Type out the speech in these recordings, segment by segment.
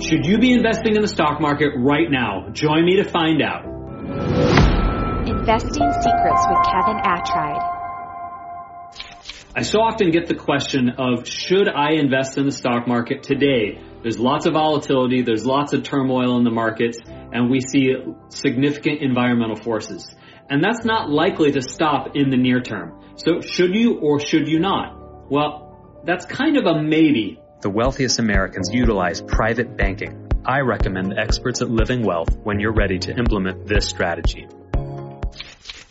Should you be investing in the stock market right now? Join me to find out. Investing Secrets with Kevin Attride. I so often get the question of should I invest in the stock market today? There's lots of volatility, there's lots of turmoil in the markets, and we see significant environmental forces. And that's not likely to stop in the near term. So should you or should you not? Well, that's kind of a maybe. The wealthiest Americans utilize private banking. I recommend experts at Living Wealth when you're ready to implement this strategy.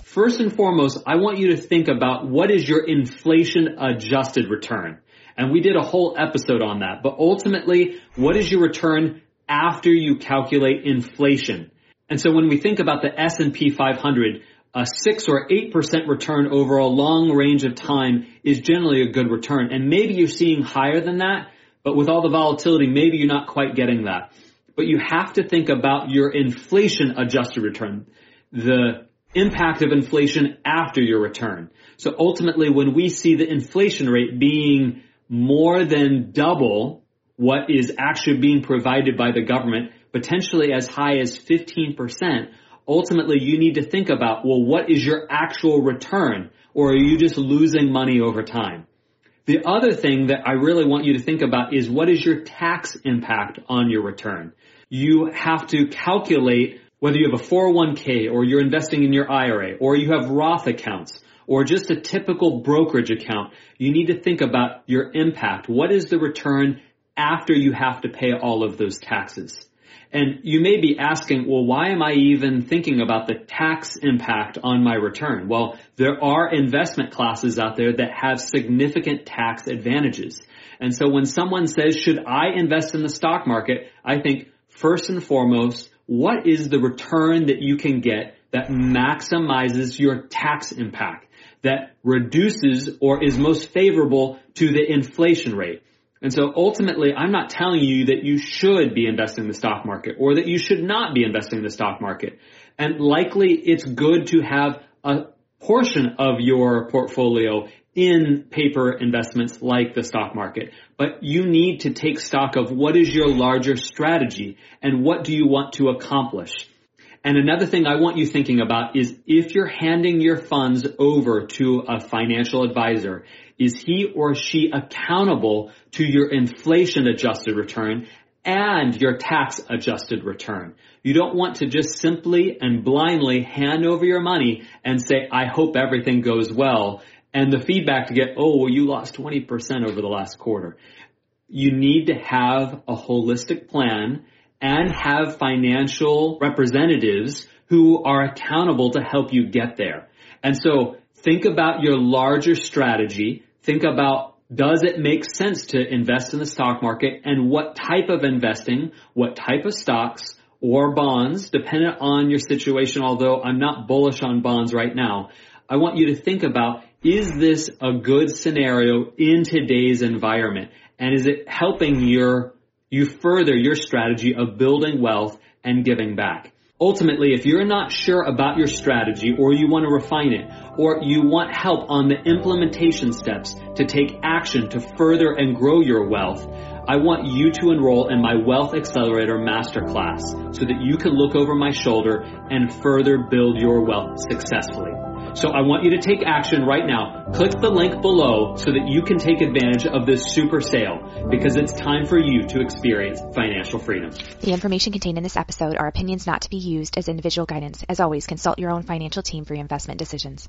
First and foremost, I want you to think about what is your inflation adjusted return. And we did a whole episode on that. But ultimately, what is your return after you calculate inflation? And so when we think about the S&P 500, a 6 or 8% return over a long range of time is generally a good return. And maybe you're seeing higher than that, but with all the volatility, maybe you're not quite getting that. But you have to think about your inflation adjusted return. The impact of inflation after your return. So ultimately, when we see the inflation rate being more than double what is actually being provided by the government, potentially as high as 15%, ultimately you need to think about, well, what is your actual return? Or are you just losing money over time? The other thing that I really want you to think about is what is your tax impact on your return? You have to calculate whether you have a 401k or you're investing in your IRA or you have Roth accounts or just a typical brokerage account, you need to think about your impact. What is the return after you have to pay all of those taxes? And you may be asking, well, why am I even thinking about the tax impact on my return? Well, there are investment classes out there that have significant tax advantages. And so when someone says, should I invest in the stock market? I think first and foremost, what is the return that you can get that maximizes your tax impact, that reduces or is most favorable to the inflation rate? And so ultimately, I'm not telling you that you should be investing in the stock market or that you should not be investing in the stock market. And likely it's good to have a portion of your portfolio in paper investments like the stock market. But you need to take stock of what is your larger strategy and what do you want to accomplish. And another thing I want you thinking about is if you're handing your funds over to a financial advisor, is he or she accountable to your inflation adjusted return and your tax adjusted return? You don't want to just simply and blindly hand over your money and say, I hope everything goes well and the feedback to get, oh, well, you lost 20% over the last quarter. You need to have a holistic plan and have financial representatives who are accountable to help you get there. And so think about your larger strategy. Think about does it make sense to invest in the stock market and what type of investing, what type of stocks or bonds, dependent on your situation, although I'm not bullish on bonds right now. I want you to think about is this a good scenario in today's environment? And is it helping your, you further your strategy of building wealth and giving back? Ultimately, if you're not sure about your strategy or you want to refine it or you want help on the implementation steps to take action to further and grow your wealth, I want you to enroll in my Wealth Accelerator Masterclass so that you can look over my shoulder and further build your wealth successfully. So I want you to take action right now. Click the link below so that you can take advantage of this super sale because it's time for you to experience financial freedom. The information contained in this episode are opinions not to be used as individual guidance. As always, consult your own financial team for your investment decisions.